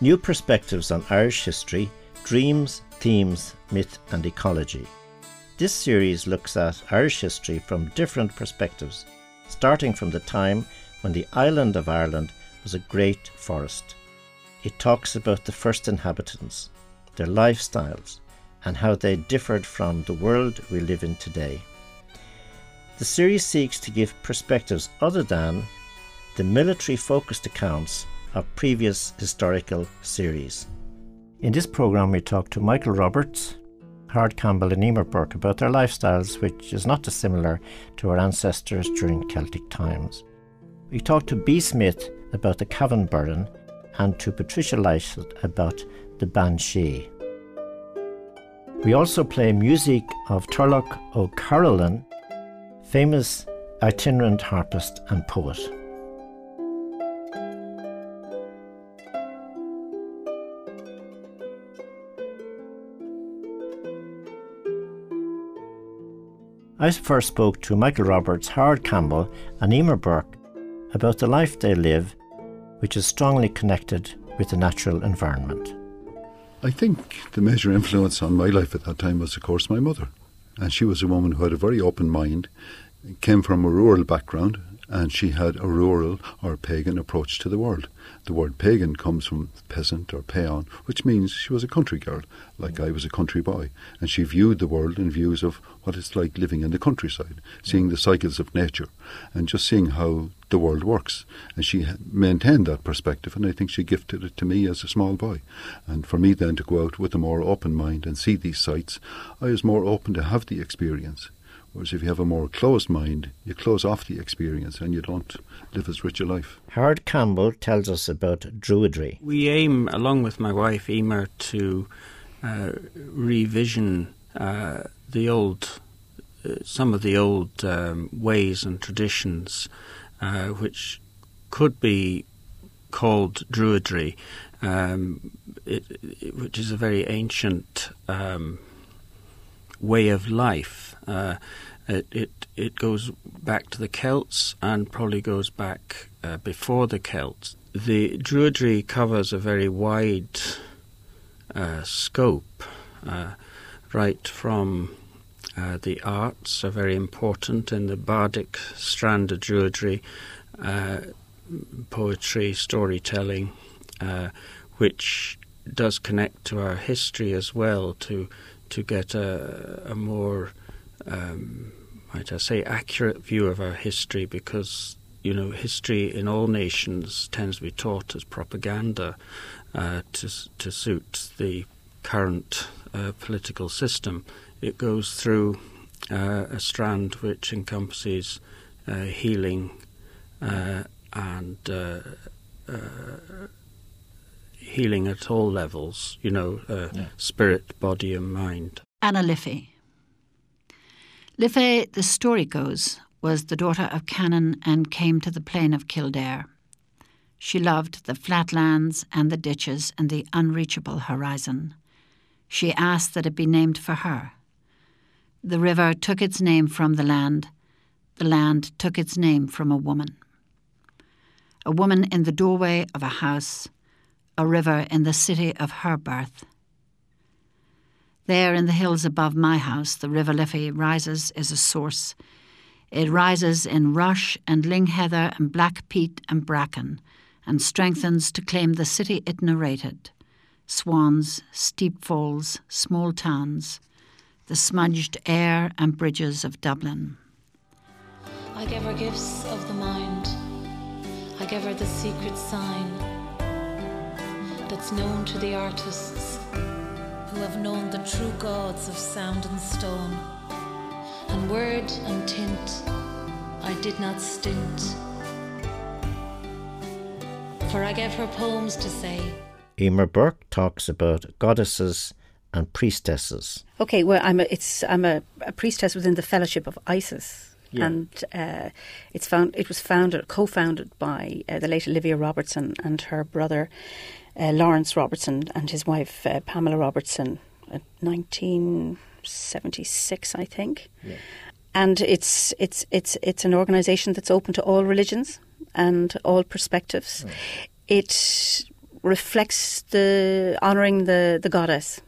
New perspectives on Irish history, dreams, themes, myth, and ecology. This series looks at Irish history from different perspectives, starting from the time when the island of Ireland was a great forest. It talks about the first inhabitants, their lifestyles, and how they differed from the world we live in today. The series seeks to give perspectives other than the military focused accounts of previous historical series. In this programme, we talk to Michael Roberts, Howard Campbell, and Emer Burke about their lifestyles, which is not dissimilar to our ancestors during Celtic times. We talk to Bee Smith about the Cavan Burren and to Patricia Lysaght about the Banshee. We also play music of Turlough O'Carolan, famous itinerant harpist and poet. I first spoke to Michael Roberts, Howard Campbell, and Emer Burke about the life they live, which is strongly connected with the natural environment. I think the major influence on my life at that time was, of course, my mother. And she was a woman who had a very open mind, came from a rural background, and she had a rural or pagan approach to the world. The word pagan comes from peasant or peon, which means she was a country girl, like I was a country boy. And she viewed the world in views of what it's like living in the countryside, seeing the cycles of nature, and just seeing how the world works. And she maintained that perspective, and I think she gifted it to me as a small boy. And for me then to go out with a more open mind and see these sights, I was more open to have the experience. Whereas if you have a more closed mind, you close off the experience and you don't live as rich a life. Howard Campbell tells us about Druidry. We aim, along with my wife Emer, to uh, revision uh, the old, uh, some of the old um, ways and traditions, uh, which could be called Druidry, um, it, it, which is a very ancient um, way of life. Uh, it, it, it goes back to the Celts and probably goes back uh, before the Celts. The Druidry covers a very wide uh, scope, uh, right from uh, the arts are very important in the bardic strand of Druidry, uh, poetry, storytelling, which does connect to our history as well to to get a, a more um, might I say, accurate view of our history because, you know, history in all nations tends to be taught as propaganda uh, to, to suit the current uh, political system. It goes through uh, a strand which encompasses uh, healing uh, and uh, healing at all levels, you know, yeah. spirit, body, and mind. Anna Liffey. Liffey, the story goes, was the daughter of Canon and came to the plain of Kildare. She loved the flatlands and the ditches and the unreachable horizon. She asked that it be named for her. The river took its name from the land. The land took its name from a woman. A woman in the doorway of a house, a river in the city of her birth. There in the hills above my house, the River Liffey rises as a source. It rises in rush and ling heather and black peat and bracken, and strengthens to claim the city it narrated swans, steep falls, small towns, the smudged air and bridges of Dublin. I gave her gifts of the mind. I gave her the secret sign that's known to the artists who have known the true gods of sound and stone. And word and tint I did not stint. For I gave her poems to say. Emer Burke talks about goddesses and priestesses. Okay, well, I'm a, it's I'm a, a priestess within the Fellowship of Isis. Yeah. and uh, it's found it was founded co-founded by uh, the late Olivia Robertson and her brother uh, Lawrence Robertson and his wife uh, Pamela Robertson in 1976, I think. Yeah. And it's it's it's it's an organisation that's open to all religions and all perspectives. Oh. It reflects the honouring the, the goddess,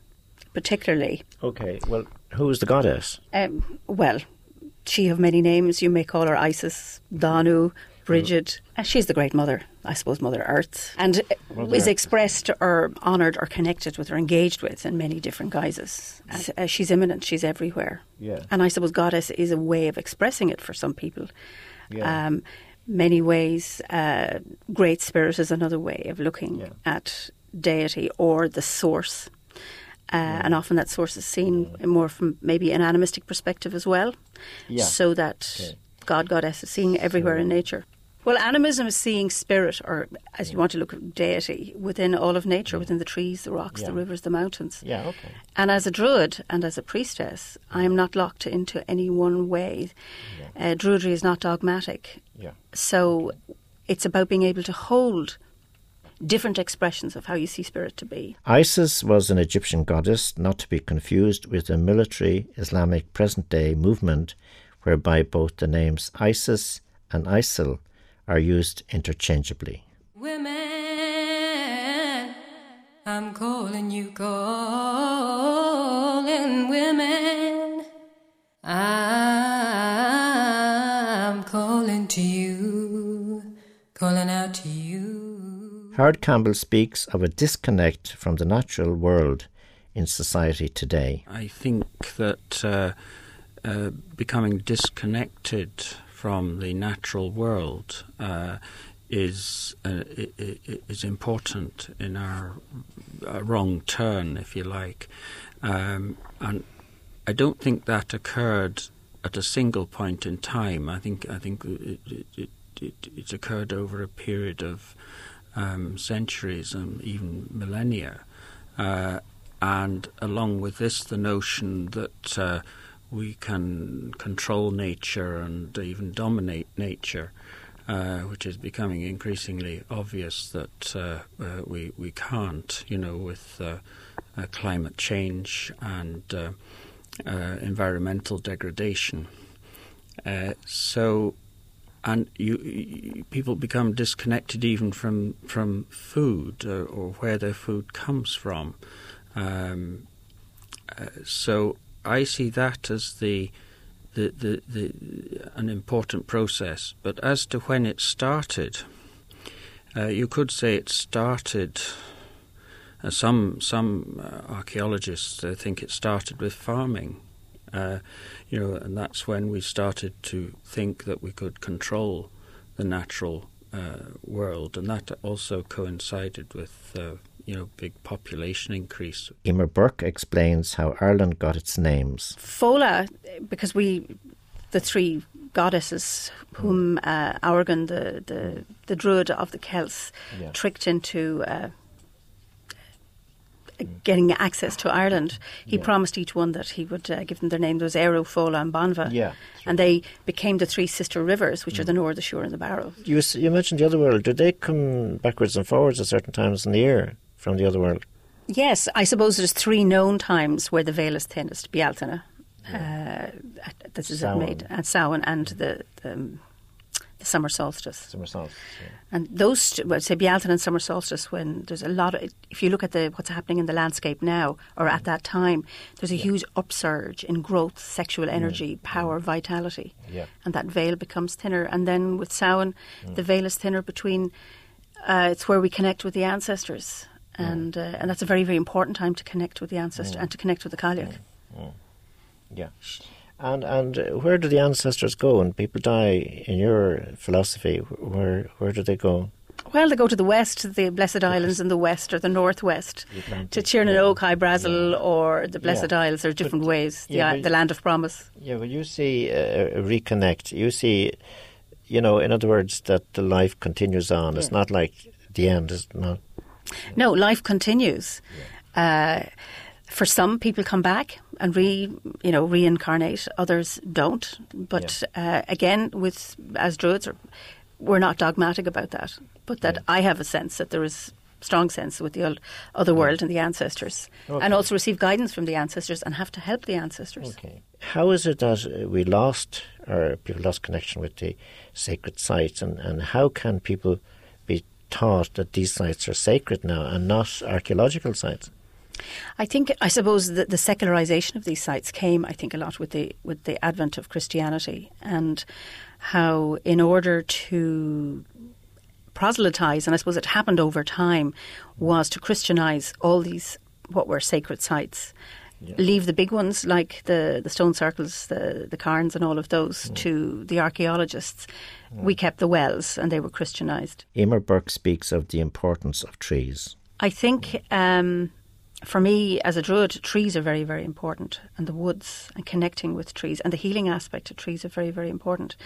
particularly. Okay, well, who is the goddess? Um, well, she of many names. You may call her Isis, Danu, Bridget. Uh, she's the great mother, I suppose, Mother Earth, and Mother is expressed or honoured or connected with or engaged with in many different guises. Uh, she's immanent, she's everywhere. Yeah. And I suppose goddess is a way of expressing it for some people. Yeah. Um, many ways, uh, great spirit is another way of looking Yeah. at deity or the source. Uh, And often that source is seen more from maybe an animistic perspective as well. Yeah. So that Okay. God, goddess is seen everywhere in nature. Well, animism is seeing spirit, or as you want to look at deity, within all of nature, within the trees, the rocks, the rivers, the mountains. Yeah, okay. And as a druid and as a priestess, I am not locked into any one way. Uh, druidry is not dogmatic. Yeah. So it's about being able to hold different expressions of how you see spirit to be. Isis was an Egyptian goddess, not to be confused with a military Islamic present day movement whereby both the names Isis and Isil are used interchangeably. Women, I'm calling you, calling women. I'm calling to you, calling out to you. Howard Campbell speaks of a disconnect from the natural world in society today. I think that uh, uh, becoming disconnected from the natural world uh, is uh, is important in our uh, wrong turn, if you like, um, and I don't think that occurred at a single point in time. I think I think it, it, it, it, it's occurred over a period of um, centuries and even millennia. Uh, and along with this, the notion that uh, we can control nature and even dominate nature, uh, which is becoming increasingly obvious that uh, uh, we we can't, you know, with uh, uh, climate change and uh, environmental degradation. So and you, you people become disconnected even from from food or where their food comes from. Um, so I see that as the, the the the an important process. But as to when it started, uh, you could say it started. Uh, some some uh, archaeologists uh, think it started with farming. Uh, you know, and that's when we started to think that we could control the natural uh, world, and that also coincided with you know big population increase. Emer Burke explains how Ireland got its names. Fola, because we, the three goddesses whom uh, Aurgan, the, the, the druid of the Celts, Yeah. tricked into uh, getting access to Ireland, he Yeah. promised each one that he would uh, give them their name. There was Eru, Fola, and Banva. Yeah. And they became the three sister rivers, which are the Nore, the Suir, and the Barrow. You, you mentioned the other world. Do they come backwards and forwards at certain times in the year from the other world? Yes, I suppose there's three known times where the veil is thinnest: Bealtaine, uh, this is Samhain. made, and Samhain, and the, the, um, the summer solstice. Summer solstice. Yeah. And those, well, say Bealtaine and summer solstice, when there's a lot of, if you look at the what's happening in the landscape now, or at that time, there's a huge upsurge in growth, sexual energy, power, vitality, Yeah. and that veil becomes thinner. And then with Samhain, the veil is thinner between. Uh, it's where we connect with the ancestors, and uh, and that's a very very important time to connect with the ancestor and to connect with the Cailleach. Yeah. And and where do the ancestors go when people die? In your philosophy, where where do they go? Well, they go to the west, the Blessed Islands in the west or the northwest, The to Tirnanog, yeah. Hy-Brasil, Yeah. or the Blessed Yeah. Isles. There are different ways. The, but- the land of promise. Yeah, well, you see uh, reconnect. You see, you know, in other words, that the life continues on. It's not like the end. It's not. No, life continues. Uh, for some, people come back and re, you know, reincarnate. Others don't. But uh, again, with as druids, we're not dogmatic about that. But that I have a sense that there is strong sense with the old, other world and the ancestors, Okay. and also receive guidance from the ancestors and have to help the ancestors. Okay. How is it that uh, we lost, or people lost connection with the sacred sites, and, and how can people taught that these sites are sacred now and not archaeological sites? I think, I suppose, that the secularization of these sites came, I think, a lot with the with the advent of Christianity and how, in order to proselytize, and I suppose it happened over time, was to Christianize all these what were sacred sites. Yeah. Leave the big ones like the, the stone circles, the, the cairns, and all of those mm. to the archaeologists. Mm. We kept the wells and they were Christianized. Emer Burke speaks of the importance of trees. I think um, for me, as a druid, trees are very, very important, and the woods and connecting with trees and the healing aspect of trees are very, very important.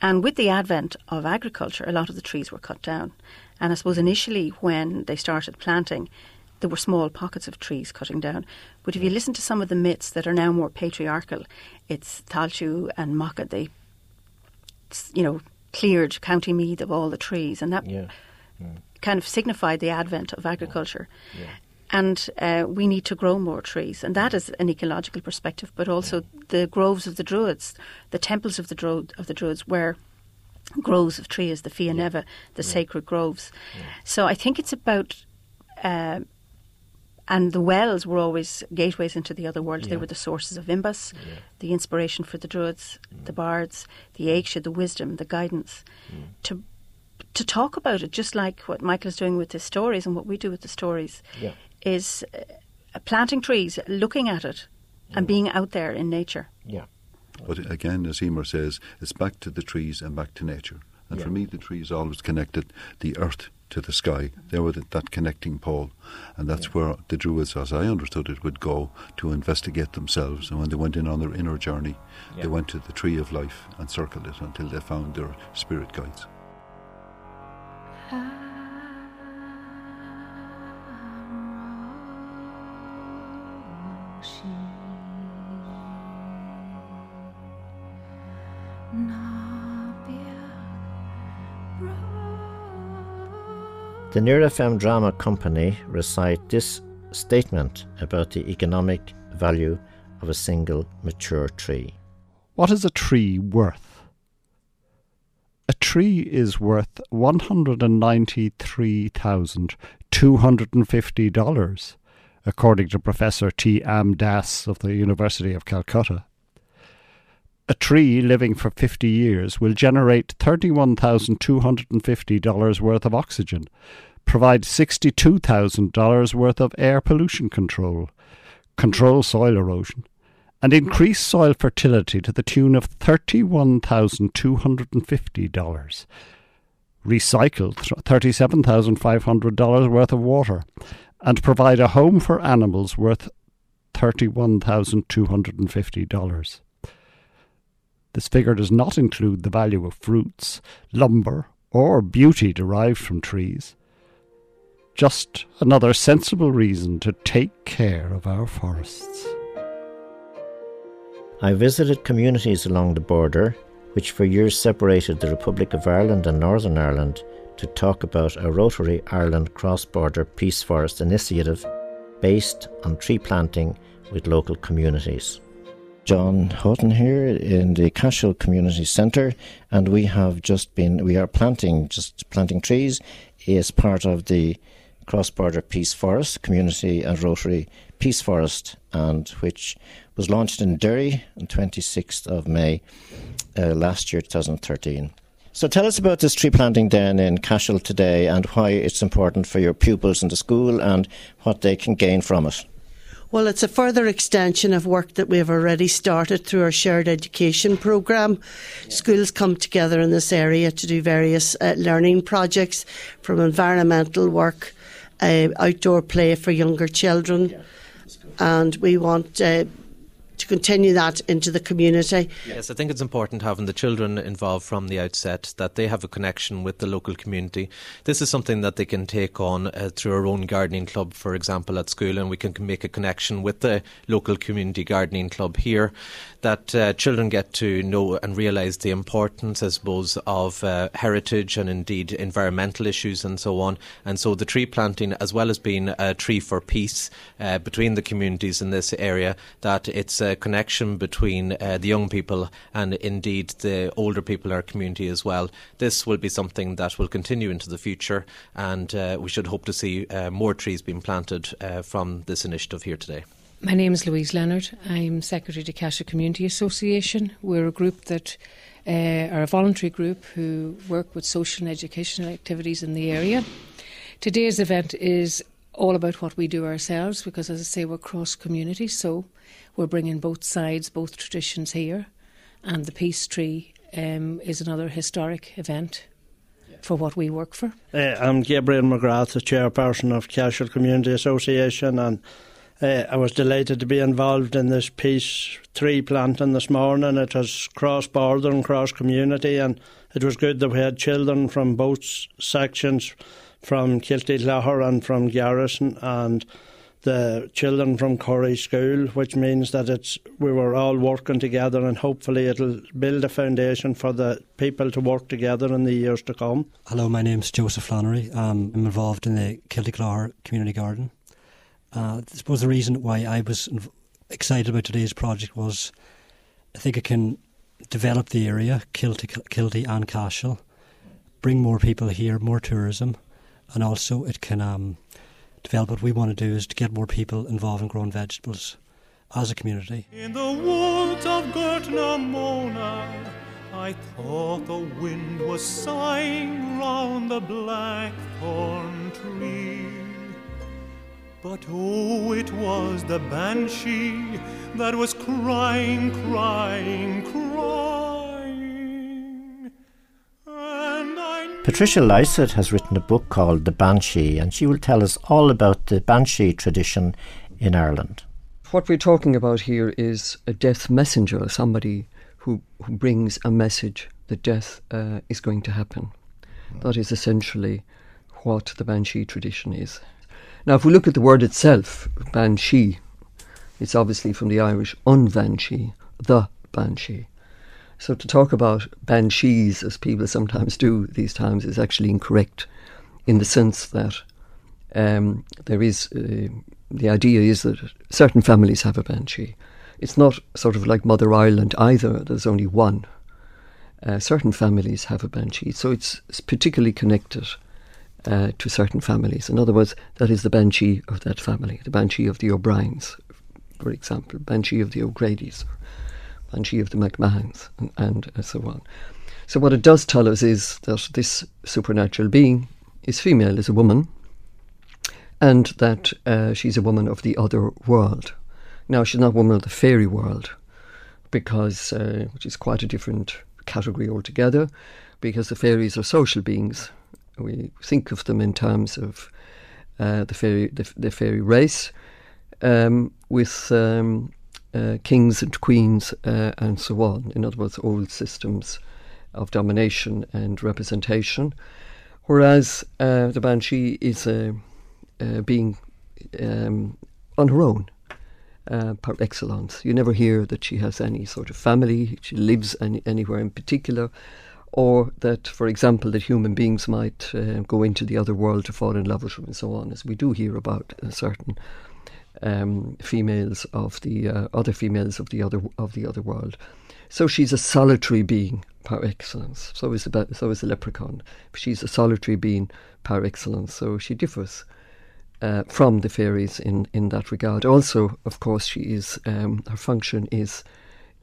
And with the advent of agriculture, a lot of the trees were cut down. And I suppose initially, when they started planting, there were small pockets of trees cutting down. But if you listen to some of the myths that are now more patriarchal, it's Tailteann and Macha, they, you know, cleared County Meath of all the trees, and that yeah. Mm. kind of signified the advent of agriculture. Yeah. And uh, we need to grow more trees, and that is an ecological perspective, but also the groves of the Druids, the temples of the, Dru- of the Druids, where groves of trees, the Fia Neve, the sacred groves. So I think it's about uh, and the wells were always gateways into the other world. Yeah. They were the sources of Imbas, yeah. the inspiration for the Druids, mm. the bards, the Aiche, the wisdom, the guidance. Mm. To to talk about it, just like what Michael is doing with his stories and what we do with the stories, yeah. is uh, planting trees, looking at it, and mm. being out there in nature. Yeah. But again, as Emer says, it's back to the trees and back to nature. And for me, the trees always connected the earth to the sky. They were the, that connecting pole, and that's yeah. where the Druids, as I understood it, would go to investigate themselves. And when they went in on their inner journey, yeah. they went to the tree of life and circled it until they found their spirit guides. Ah. The Near FM Drama Company recite this statement about the economic value of a single mature tree. What is a tree worth? A tree is worth $193,250, according to Professor T. M. Das of the University of Calcutta. A tree living for 50 years will generate $31,250 worth of oxygen, provide $62,000 worth of air pollution control, control soil erosion, and increase soil fertility to the tune of $31,250. Recycle $37,500 worth of water and provide a home for animals worth $31,250. This figure does not include the value of fruits, lumber, or beauty derived from trees just another sensible reason to take care of our forests. I visited communities along the border, which for years separated the Republic of Ireland and Northern Ireland, to talk about a Rotary Ireland cross border peace forest initiative based on tree planting with local communities. John Haughton here in the Cashel Community Centre, and we have just been we are planting just planting trees as part of the Cross Border Peace Forest, Community and Rotary Peace Forest, and which was launched in Derry on 26th of May uh, last year, 2013. So tell us about this tree planting then in Cashel today and why it's important for your pupils in the school and what they can gain from it. Well, it's a further extension of work that we have already started through our shared education programme. Schools come together in this area to do various uh, learning projects from environmental work uh, outdoor play for younger children, and we want. Uh, to continue that into the community. Yes, I think it's important having the children involved from the outset, that they have a connection with the local community. This is something that they can take on uh, through our own gardening club, for example, at school, and we can make a connection with the local community gardening club here that uh, children get to know and realise the importance, I suppose, of uh, heritage and indeed environmental issues and so on. And so the tree planting, as well as being a tree for peace uh, between the communities in this area, that it's connection between uh, the young people and indeed the older people in our community as well. This will be something that will continue into the future, and uh, we should hope to see uh, more trees being planted from this initiative here today. My name is Louise Leonard. I'm Secretary to Cashel Community Association. We're a group that uh, are a voluntary group who work with social and educational activities in the area. Today's event is all about what we do ourselves because, as I say, we're cross community, so we're bringing both sides, both traditions here, and the peace tree um, is another historic event for what we work for. Uh, I'm Gabriel McGrath, the chairperson of Cashel Community Association, and uh, I was delighted to be involved in this peace tree planting this morning. It was cross border and cross community, and it was good that we had children from both sections, from Kilty and from Garrison, and the children from Corrie School, which means that it's we were all working together, and hopefully it'll build a foundation for the people to work together in the years to come. Hello, my name's Joseph Flannery. Um, I'm involved in the Kilty Community Garden. Uh, I suppose the reason why I was excited about today's project was I think it can develop the area, Kilty, Kilty and Cashel, bring more people here, more tourism, and also it can um, develop what we want to do is to get more people involved in growing vegetables as a community. In the woods of Gurtnamona, I thought the wind was sighing round the blackthorn tree. But oh, it was the banshee that was crying, crying, crying. Patricia Lysaght has written a book called The Banshee, and she will tell us all about the banshee tradition in Ireland. What we're talking about here is a death messenger, somebody who, who brings a message that death uh, is going to happen. That is essentially what the banshee tradition is. Now, if we look at the word itself, banshee, it's obviously from the Irish unbanshee, the banshee. So to talk about banshees, as people sometimes do these times, is actually incorrect in the sense that um, there is uh, the idea is that certain families have a banshee. It's not sort of like Mother Ireland either. There's only one. Uh, certain families have a banshee, so it's, it's particularly connected uh, to certain families. In other words, that is the banshee of that family, the banshee of the O'Briens, for example, banshee of the O'Grady's, banshee of the McMahons, and, and uh, so on. So, what it does tell us is that this supernatural being is female, is a woman, and that uh, she's a woman of the other world. Now, she's not a woman of the fairy world, because uh, which is quite a different category altogether, because the fairies are social beings we think of them in terms of uh, the fairy the, the fairy race, um, with um, uh, kings and queens uh, and so on. In other words, old systems of domination and representation. Whereas uh, the banshee is a being um, on her own. Uh, par excellence. You never hear that she has any sort of family, she lives any, anywhere in particular or that, for example, that human beings might uh, go into the other world to fall in love with her and so on, as we do hear about uh, certain um, females of the uh, other females of the other of the other world. So she's a solitary being par excellence. So is the so is the leprechaun. She's a solitary being par excellence. So she differs. Uh, from the fairies in, in that regard. Also, of course, she is um, her function is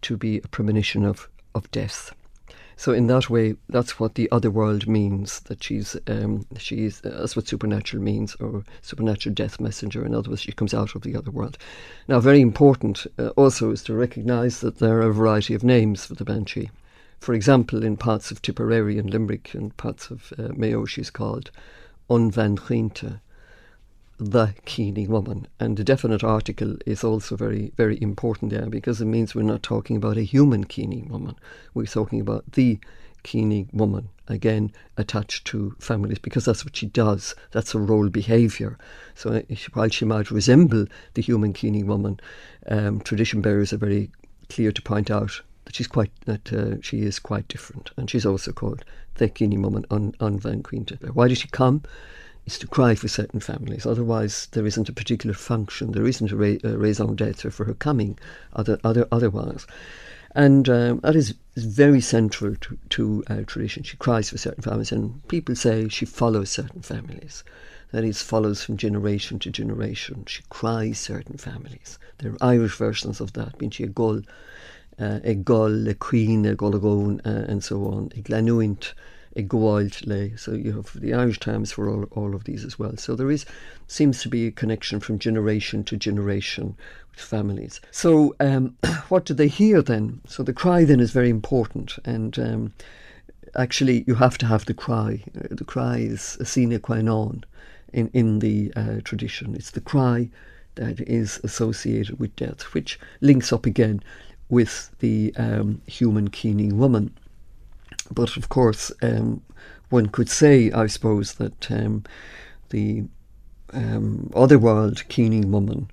to be a premonition of, of death. So in that way, that's what the other world means. That she's um, she's uh, that's what supernatural means, or supernatural death messenger. In other words, she comes out of the other world. Now, very important uh, also is to recognise that there are a variety of names for the banshee. For example, in parts of Tipperary and Limerick and parts of uh, Mayo, she's called Unvan the Keening woman. And the definite article is also very, very important there because it means we're not talking about a human Keening woman. We're talking about the Keening woman, again, attached to families because that's what she does. That's her role behaviour. So uh, while she might resemble the human Keening woman, um, tradition bearers are very clear to point out that she's quite that uh, she is quite different, and she's also called the Keening woman on on Van Quinta. Why did she come? Is to cry for certain families. Otherwise, there isn't a particular function. There isn't a, ra- a raison d'être for her coming. Other, other, otherwise, and um, that is, is, very central to, to uh, tradition. She cries for certain families, and people say she follows certain families. That is, follows from generation to generation. She cries certain families. There are Irish versions of that. A gull, uh, a queen, a gullagone, uh, and so on. A lay. So you have the Irish terms for all, all of these as well. So there is seems to be a connection from generation to generation with families. So um, what do they hear then? So the cry then is very important, and um, actually you have to have the cry. The cry is a sine qua non in in the uh, tradition. It's the cry that is associated with death, which links up again with the um, human keening woman. But of course, um, one could say, I suppose, that um, the um, otherworld keening woman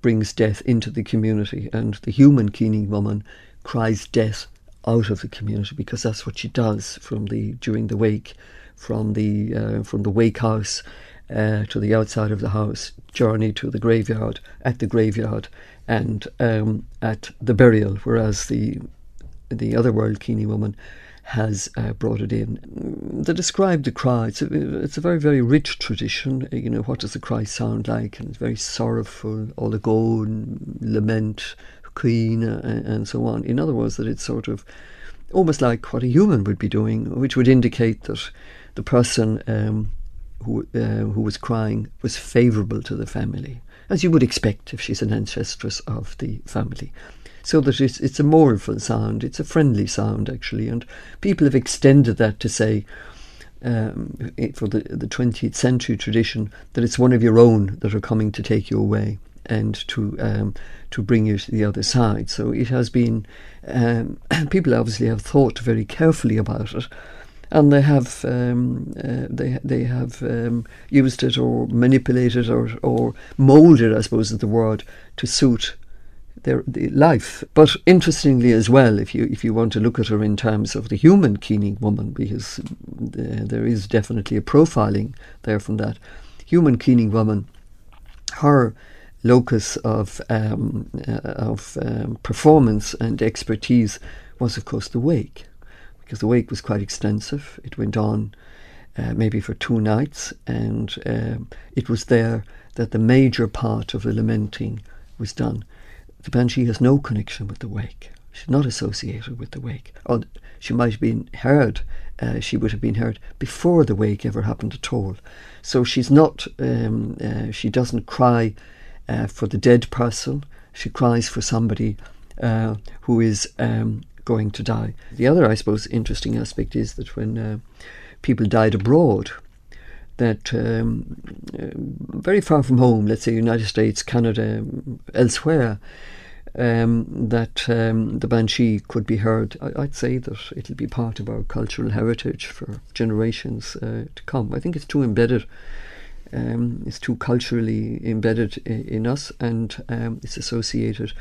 brings death into the community, and the human keening woman cries death out of the community because that's what she does from the during the wake, from the uh, from the wake house uh, to the outside of the house, journey to the graveyard, at the graveyard, and um, at the burial. Whereas the the other world keening woman has uh, brought it in. They describe the cry. It's a, it's a very, very rich tradition. You know, what does the cry sound like? And it's very sorrowful, oligone, lament, queen, uh, and so on. In other words, that it's sort of almost like what a human would be doing, which would indicate that the person um, who, uh, who was crying was favourable to the family, as you would expect if she's an ancestress of the family so that it's, it's a mournful sound, it's a friendly sound actually, and people have extended that to say, um, for the, the 20th century tradition, that it's one of your own that are coming to take you away and to um, to bring you to the other side. So it has been, um, people obviously have thought very carefully about it, and they have um, uh, they they have um, used it or manipulated or or molded, I suppose is the word, to suit their, life. But interestingly as well, if you if you want to look at her in terms of the human keening woman, because uh, there is definitely a profiling there from that human keening woman, her locus of um, uh, of um, performance and expertise was of course the wake, because the wake was quite extensive. It went on. Uh, maybe for two nights, and um, it was there that the major part of the lamenting was done. The banshee has no connection with the wake. She's not associated with the wake. Or she might have been heard, uh, she would have been heard before the wake ever happened at all. So she's not, um, uh, she doesn't cry uh, for the dead person, she cries for somebody uh, who is um, going to die. The other, I suppose, interesting aspect is that when uh, people died abroad, that um, uh, very far from home, let's say United States, Canada, elsewhere, um, that um, the banshee could be heard. I, would say that it'll be part of our cultural heritage for generations uh, to come. I think it's too embedded. Um, it's too culturally embedded in, in us, and um, it's associated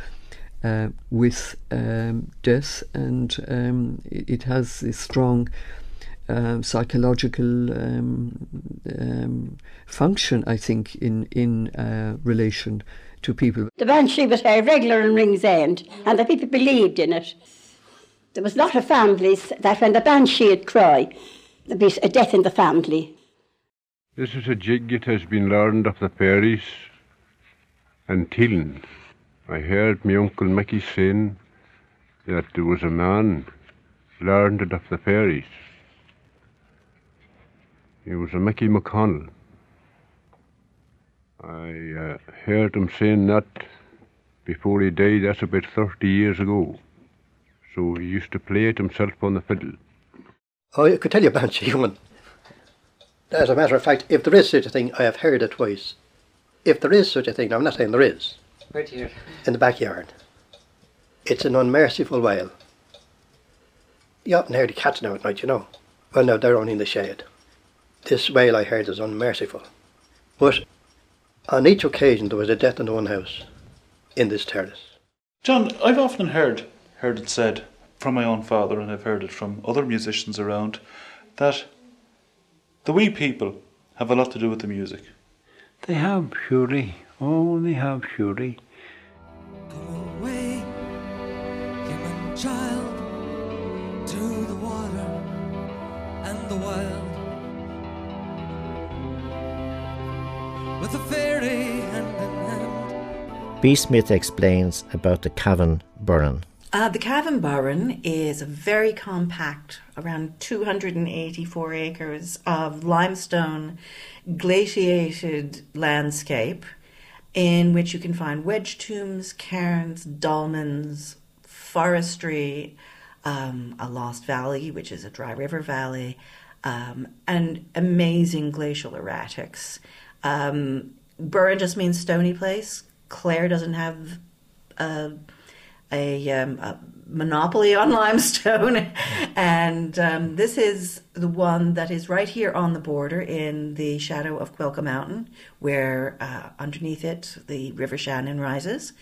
uh, with um, death, and it, it, has a strong uh, psychological function. I think in in uh, relation to people. The banshee was heard regular in Ringsend, and the people believed in it. There was a lot of families that when the banshee would cry, there'd be a death in the family. This is a jig that has been learned of the fairies and Teelin. I heard my uncle Mickey saying that there was a man learned it of the fairies. He was a Mickey McConnell. I uh, heard him saying that before he died, that's about 30 years ago. So he used to play it himself on the fiddle. Oh, I could tell you a bunch, human. As a matter of fact, if there is such a thing, I have heard it twice. If there is such a thing, I'm not saying there is. Right here. In the backyard. It's an unmerciful wail. You often hear the cats now at night, you know. Well, no, they're only in the shade. This wail I heard is unmerciful. But on each occasion, there was a death in the one house in this terrace. John, I've often heard heard it said from my own father, and I've heard it from other musicians around, that the wee people have a lot to do with the music? They have, surely. Oh, they have, surely. away, human child, Bee Smith explains about the Cavan Burren. Uh, the Cavan Burren is a very compact, around 284 acres of limestone glaciated landscape in which you can find wedge tombs, cairns, dolmens, forestry, um, a lost valley, which is a dry river valley, um, and amazing glacial erratics. Um, Burren just means stony place. Clare doesn't have a, a, um, a monopoly on limestone, and um, this is the one that is right here on the border in the shadow of Cuilcagh Mountain, where uh, underneath it the River Shannon rises.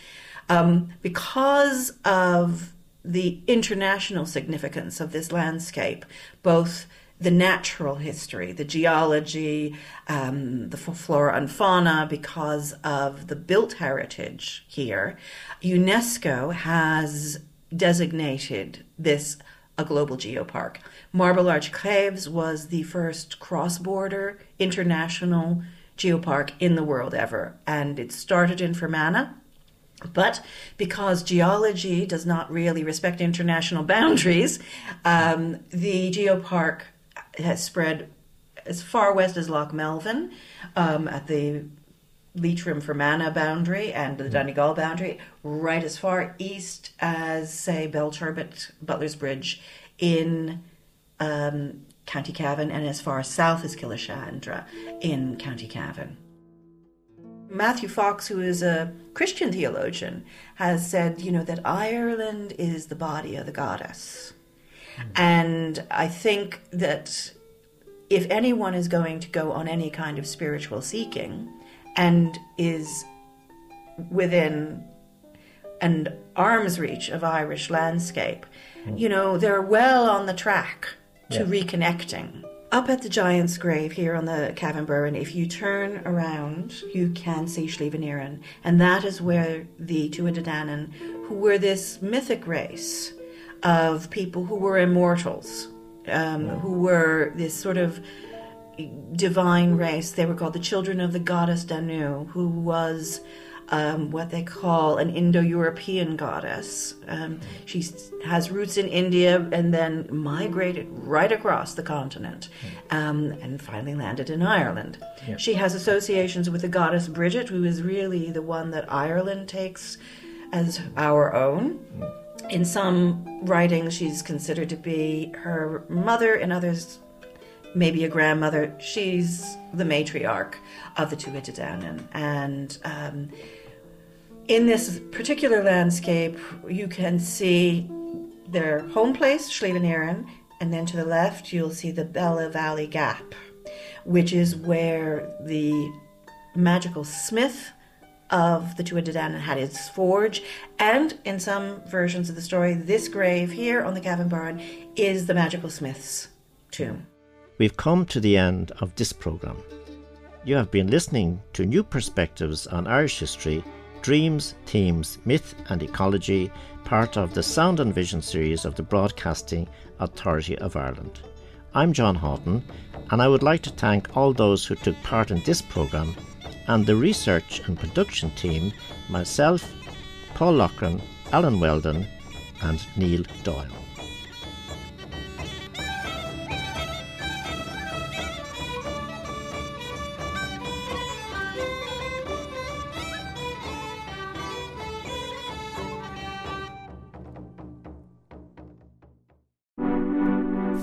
Um, because of the international significance of this landscape, both the natural history, the geology, um, the flora and fauna, because of the built heritage here, UNESCO has designated this a global geopark. Marble Arch Caves was the first cross border international geopark in the world ever, and it started in Fermanagh. But because geology does not really respect international boundaries, um, the geopark has spread as far west as Loch Melvin um, at the Leitrim Fermanagh boundary and the Donegal boundary, right as far east as, say, Belturbet, Butler's Bridge in um, County Cavan, and as far south as Killeshandra in County Cavan. Matthew Fox, who is a Christian theologian, has said, you know, that Ireland is the body of the goddess. And I think that if anyone is going to go on any kind of spiritual seeking and is within an arm's reach of Irish landscape, hmm. you know, they're well on the track to Yeah. reconnecting. Up at the Giant's Grave here on the Cavan Burren, if you turn around, you can see Slieve Anierin, and that is where the Tuatha Dé Danann, who were this mythic race of people who were immortals, um, who were this sort of divine race. They were called the children of the goddess Danu, who was um, what they call an Indo European goddess. Um, she has roots in India and then migrated right across the continent um, and finally landed in Ireland. Yeah. She has associations with the goddess Bridget, who is really the one that Ireland takes as our own. In some writings, she's considered to be her mother, in others, maybe a grandmother. She's the matriarch of the Tuatha Dé And um, in this particular landscape, you can see their home place, Slieve Anierin, and then to the left, you'll see the Bellavally Gap, which is where the magical smith of the Tuatha Dé Danann had his forge. And in some versions of the story, this grave here on the Cavan Burren is the magical smith's tomb. We've come to the end of this programme. You have been listening to New Perspectives on Irish History, Dreams, Themes, Myth and Ecology, part of the Sound and Vision series of the Broadcasting Authority of Ireland. I'm John Haughton, and I would like to thank all those who took part in this programme and the research and production team myself, Paul Lochran, Alan Weldon, and Neil Doyle.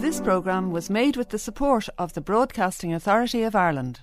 This programme was made with the support of the Broadcasting Authority of Ireland.